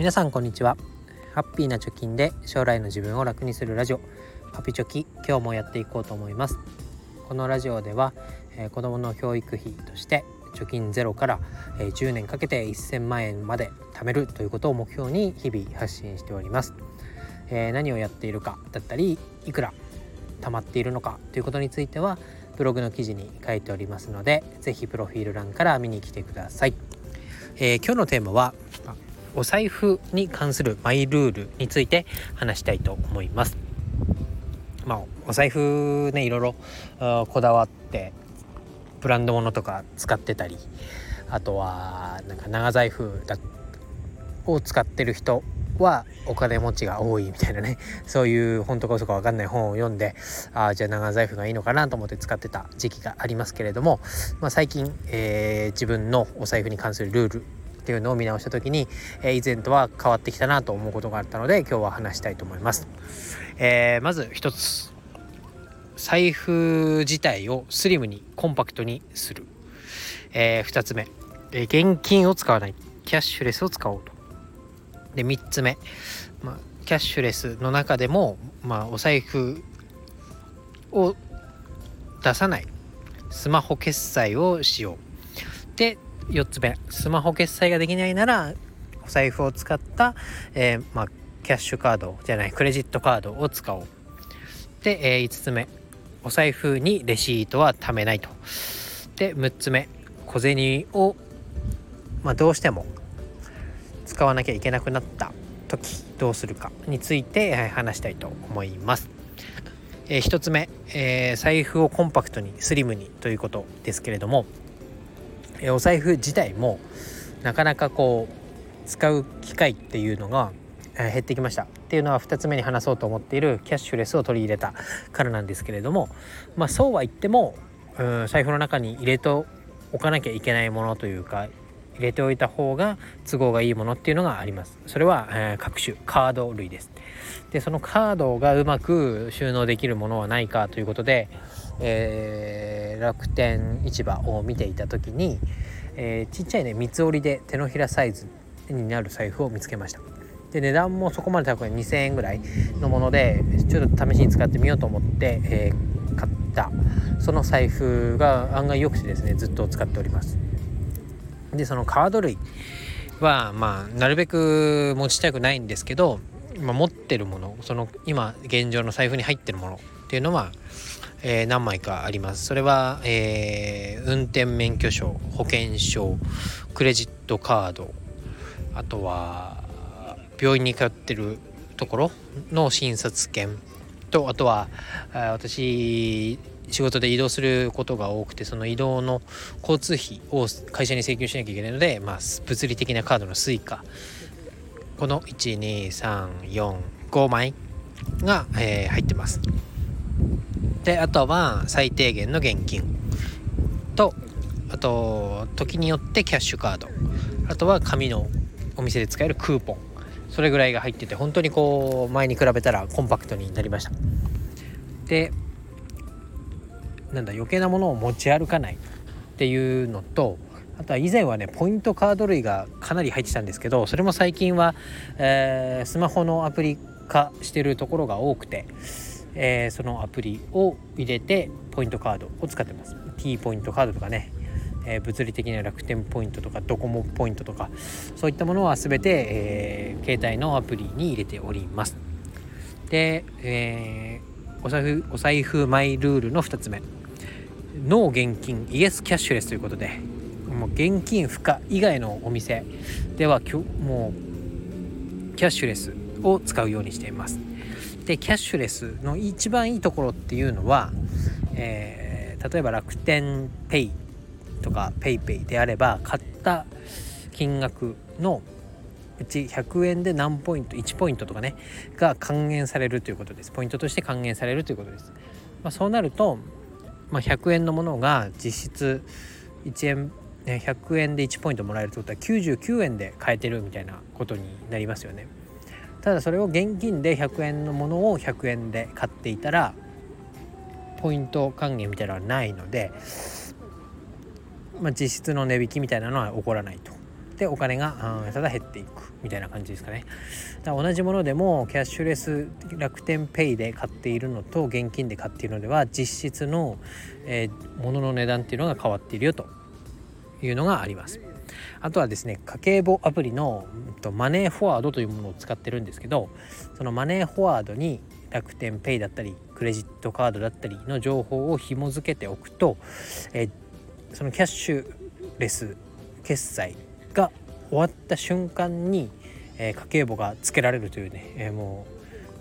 皆さんこんにちは。ハッピーな貯金で将来の自分を楽にするラジオ。パピチョキ今日もやっていこうと思います。このラジオでは、えー、子供の教育費として貯金ゼロから、えー、10年かけて1000万円まで貯めるということを目標に日々発信しております、えー、何をやっているかだったりいくら貯まっているのかということについてはブログの記事に書いておりますので是非プロフィール欄から見に来てください、えー、今日のテーマはお財布に関するマイルールについて話したいと思います。まあお財布ねいろいろこだわってブランド物とか使ってたりあとはなんか長財布だを使ってる人はお金持ちが多いみたいなね。そういう本当か嘘か分かんない本を読んでああじゃあ長財布がいいのかなと思って使ってた時期がありますけれども、まあ、最近、えー、自分のお財布に関するルールっていうのを見直した時に、え、以前とは変わってきたなと思うことがあったので今日は話したいと思います。えー、まず一つ。財布自体をスリムにコンパクトにする、えー、2つ目、え、現金を使わない。キャッシュレスを使おうと。で3つ目、まあ、キャッシュレスの中でも、まあ、お財布を出さない。スマホ決済をしよう。で4つ目スマホ決済ができないならお財布を使った、えー、まあ、キャッシュカードじゃないクレジットカードを使おうで、えー、5つ目お財布にレシートは貯めないとで6つ目小銭を、まあ、どうしても使わなきゃいけなくなった時どうするかについて話したいと思います。えー、1つ目、えー、財布をコンパクトにスリムにということですけれども、お財布自体もなかなかこう使う機会っていうのが減ってきました。っていうのは2つ目に話そうと思っているキャッシュレスを取り入れたからなんですけれどもまあそうは言っても財布の中に入れておかなきゃいけないものというか入れておいた方が都合がいいものっていうのがあります。それは、えー、各種カード類です。でそのカードがうまく収納できるものはないかということで、えー、楽天市場を見ていた時に、えー、ちっちゃいね三つ折りで手のひらサイズになる財布を見つけました。で値段もそこまで高い。2000円ぐらいのものでちょっと試しに使ってみようと思って、えー、買った。その財布が案外良くてですねずっと使っております。でそのカード類はまあなるべく持ちたくないんですけど、まあ、持ってるものその今現状の財布に入ってるものっていうのは、えー、何枚かあります。それは、えー、運転免許証保険証クレジットカードあとは病院に通ってるところの診察券とあとは私仕事で移動することが多くてその移動の交通費を会社に請求しなきゃいけないので、まあ、物理的なカードの Suica この12345枚が、えー、入ってます。であとは最低限の現金。とあと時によってキャッシュカード。あとは紙のお店で使えるクーポン。それぐらいが入ってて本当にこう前に比べたらコンパクトになりました。でなんだ余計なものを持ち歩かないっていうのとあとは以前はねポイントカード類がかなり入ってたんですけどそれも最近は、えー、スマホのアプリ化してるところが多くて、えー、そのアプリを入れてポイントカードを使ってます。T ポイントカードとかね、えー、物理的な楽天ポイントとかドコモポイントとかそういったものは全て、え、携帯のアプリに入れております。で、え、お財布お財布マイルールの2つ目。ノー現金イエスキャッシュレスということでもう現金不可以外のお店ではもうキャッシュレスを使うようにしています。でキャッシュレスの一番いいところっていうのは、えー、例えば楽天ペイとか PayPay であれば買った金額のうち100円で何ポイント1ポイントとかねが還元されるということです。ポイントとして還元されるということです、まあ、そうなるとまあ、100円のものが実質1円100円で1ポイントもらえるってことは99円で買えてるみたいなことになりますよね。ただそれを現金で100円のものを100円で買っていたらポイント還元みたいなのはないので、まあ、実質の値引きみたいなのは起こらないと。でお金がただ減っていく。みたいな感じですかね。だから同じものでもキャッシュレス楽天ペイで買っているのと現金で買っているのでは実質の、えー、物の値段っていうのが変わっているよというのがあります。あとはですね家計簿アプリのマネーフォワードというものを使ってるんですけどそのマネーフォワードに楽天ペイだったりクレジットカードだったりの情報を紐付けておくと、えそのキャッシュレス決済が終わった瞬間に、え家計簿がつけられるというね、えも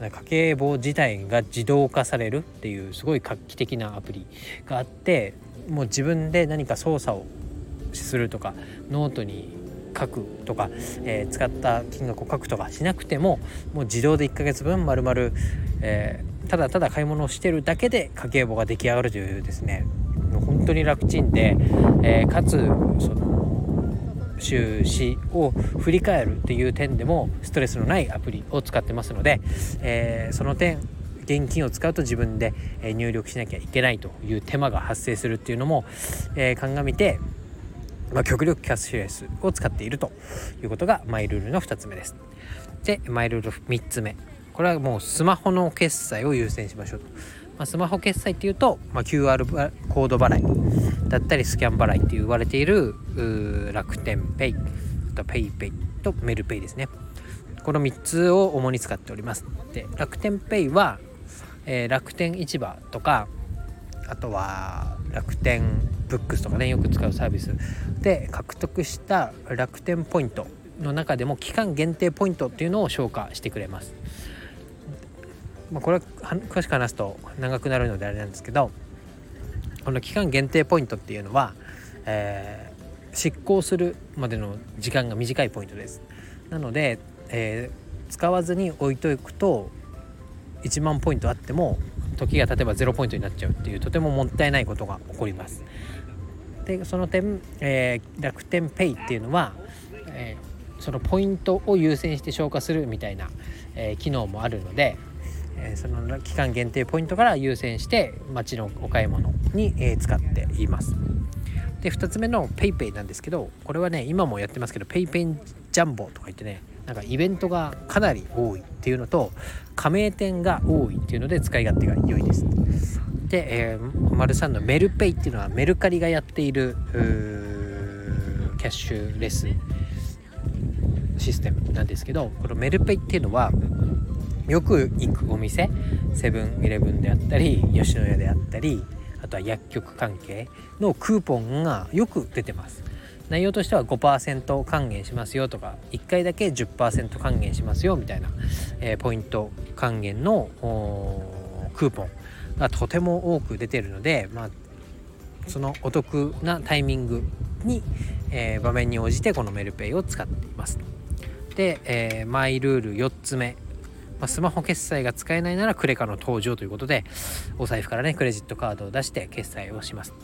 う家計簿自体が自動化されるっていうすごい画期的なアプリがあってもう自分で何か操作をするとかノートに書くとか、えー、使った金額を書くとかしなくてももう自動で1ヶ月分まるまるえー、ただただ買い物をしてるだけで家計簿が出来上がるというですね本当に楽ちんで、えー、かつその収支を振り返るっていう点でもストレスのないアプリを使ってますので、えー、その点現金を使うと自分で入力しなきゃいけないという手間が発生するっていうのも、えー、鑑みて、まあ、極力キャッシュレスを使っているということがマイルールの2つ目です。でマイルール3つ目。これはもうスマホの決済を優先しましょうと、まあ、スマホ決済っていうと、まあ、QR コード払い。だったりスキャン払いって言われている楽天ペイと PayPay とメルペイですね。この3つを主に使っております。で楽天ペイは、えー、楽天市場とかあとは楽天ブックスとかねよく使うサービス。で獲得した楽天ポイントの中でも期間限定ポイントっていうのを消化してくれます。まあ、これは詳しく話すと長くなるのであれなんですけどこの期間限定ポイントっていうのは、えー、執行するまでの時間が短いポイントです。なので、えー、使わずに置いとくと1万ポイントあっても時が経てば0ポイントになっちゃうっていうとてももったいないことが起こります。でその点、えー、楽天ペイっていうのは、えー、そのポイントを優先して消化するみたいな、えー、機能もあるのでえその期間限定ポイントから優先して街のお買い物に、え使っています。で2つ目の PayPay なんですけどこれはね今もやってますけど PayPay ジャンボとか言ってねなんかイベントがかなり多いっていうのと加盟店が多いっていうので使い勝手が良いです。で、えー、丸3のメルペイっていうのはメルカリがやっているキャッシュレスシステムなんですけどこのメルペイっていうのはよく行くお店セブンイレブンであったり吉野家であったりあとは薬局関係のクーポンがよく出てます内容としては5%還元しますよとか1回だけ10%還元しますよみたいな、えー、ポイント還元のクーポンがとても多く出てるので、まあ、そのお得なタイミングに、えー、場面に応じてこのメルペイを使っています。で、えー、マイルール4つ目まあ、スマホ決済が使えないならクレカの登場ということでお財布からねクレジットカードを出して決済をします。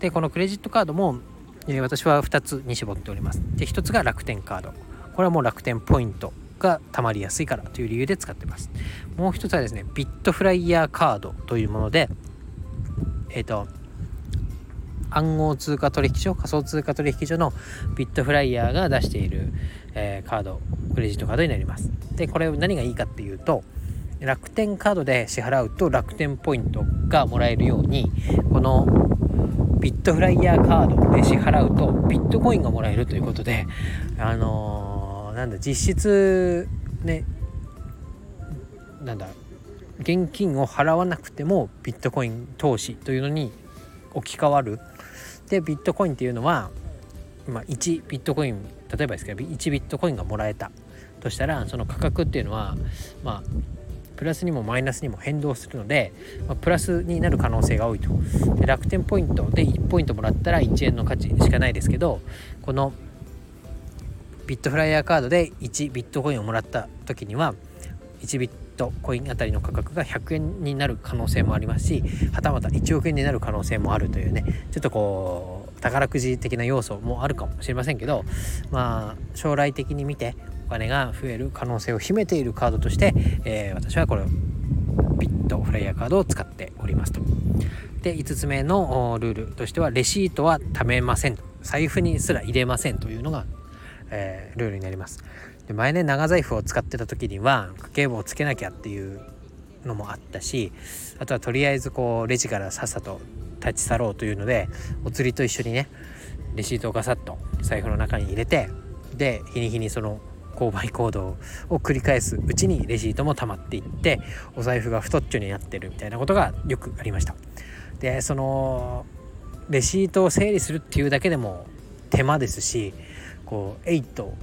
でこのクレジットカードも、えー、私は2つに絞っております。で1つが楽天カード。これはもう楽天ポイントが貯まりやすいからという理由で使ってます。もう一つはですねビットフライヤーカードというものでえっ、ー、と暗号通貨取引所仮想通貨取引所のビットフライヤーが出している、えー、カードクレジットカードになります。でこれ何がいいかっていうと楽天カードで支払うと楽天ポイントがもらえるようにこのビットフライヤーカードで支払うとビットコインがもらえるということであのー、なんだ実質ねなんだ現金を払わなくてもビットコイン投資というのに置き換わる。でビットコインっていうのは、まあ、1ビットコイン例えばですけど1ビットコインがもらえたとしたらその価格っていうのはまあプラスにもマイナスにも変動するので、まあ、プラスになる可能性が多いと。で楽天ポイントで1ポイントもらったら1円の価値しかないですけどこのビットフライヤーカードで1ビットコインをもらった時には1ビットコインあたりの価格が100円になる可能性もありますしはたまた1億円になる可能性もあるというねちょっとこう宝くじ的な要素もあるかもしれませんけどまあ将来的に見てお金が増える可能性を秘めているカードとして、えー、私はこれビットフライヤーカードを使っておりますと。で5つ目のルールとしてはレシートは貯めません財布にすら入れませんというのがえー、ルールになりますで前ね長財布を使ってた時には家計簿をつけなきゃっていうのもあったしあとはとりあえずこうレジからさっさと立ち去ろうというのでお釣りと一緒にねレシートをガサッと財布の中に入れてで日に日にその購買行動を繰り返すうちにレシートも溜まっていってお財布が太っちょになってるみたいなことがよくありました。でそのレシートを整理するっていうだけでも手間ですしこうえいと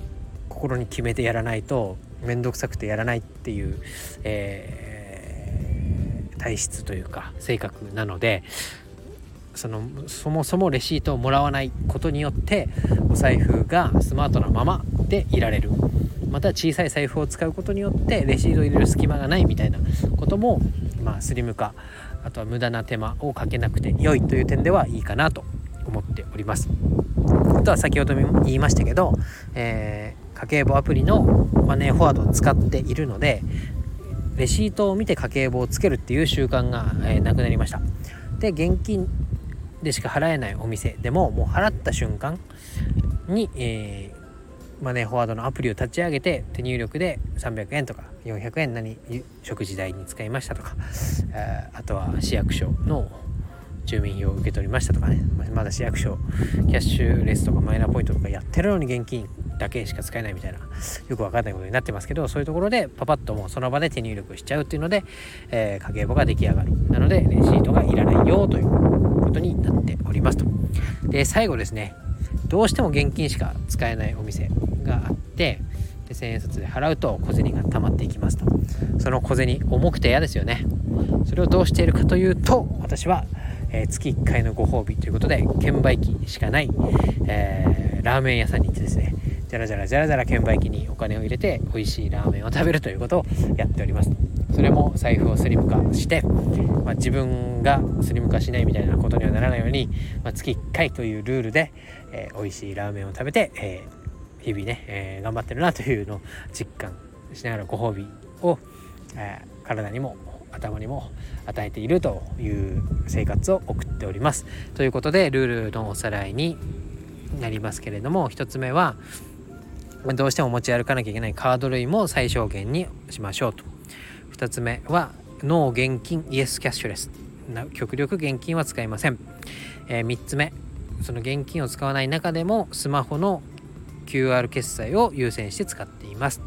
心に決めてやらないと面倒くさくてやらないっていう、えー、体質というか性格なのでそのそもそもレシートをもらわないことによってお財布がスマートなままでいられるまた小さい財布を使うことによってレシートを入れる隙間がないみたいなことも、まあ、スリム化あとは無駄な手間をかけなくて良いという点ではいいかなと思っております。あとは先ほども言いましたけど、えー、家計簿アプリのマネーフォワードを使っているのでレシートを見て家計簿をつけるっていう習慣が、えー、なくなりました。で現金でしか払えないお店でももう払った瞬間に、えー、マネーフォワードのアプリを立ち上げて手入力で300円とか400円何食事代に使いましたとかあとは市役所の住民票を受け取りましたとかね。まだ市役所キャッシュレスとかマイナポイントとかやってるのに現金だけしか使えないみたいなよくわかんないことになってますけどそういうところでパパッともうその場で手入力しちゃうっていうので、えー、家計簿が出来上がる。なのでレシートがいらないよという。ことになっておりますと。で最後ですね。どうしても現金しか使えないお店があってで千円札で払うと小銭が溜まっていきますと。その小銭重くて嫌ですよね。それをどうしているかというと私は、えー、月1回のご褒美ということで券売機しかない、えー、ラーメン屋さんに行ってですねじゃらじゃらじゃらじゃら券売機にお金を入れて美味しいラーメンを食べるということをやっております。それも財布をスリム化して、まあ、自分がスリム化しないみたいなことにはならないように、まあ、月1回というルールで、えー、美味しいラーメンを食べて、えー、日々ね、えー、頑張ってるなというのを実感しながらご褒美を、えー、体にも頭にも与えているという生活を送っております。ということでルールのおさらいになりますけれども1つ目はどうしても持ち歩かなきゃいけないカード類も最小限にしましょうと2つ目はノー現金イエスキャッシュレス。極力現金は使いません、えー、3つ目その現金を使わない中でもスマホの QR 決済を優先して使っています。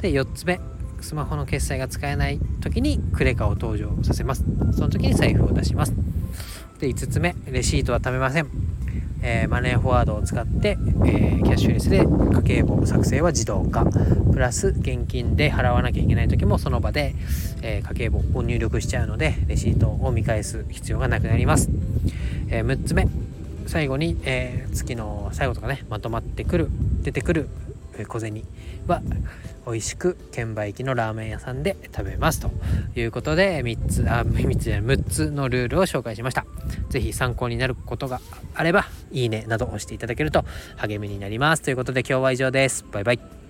で4つ目スマホの決済が使えない時にクレカを登場させます。その時に財布を出します。で5つ目レシートは貯めません。えー、マネーフォワードを使って、えー、キャッシュレスで家計簿作成は自動化。プラス現金で払わなきゃいけない時もその場で、えー、家計簿を入力しちゃうのでレシートを見返す必要がなくなります、え6つ目。最後に、え月の最後とかねまとまってくる出てくる小銭は美味しく券売機のラーメン屋さんで食べます。ということで3つあ3つじゃない6つのルールを紹介しました。是非参考になることがあればいいねなど押していただけると励みになります。ということで今日は以上です。バイバイ。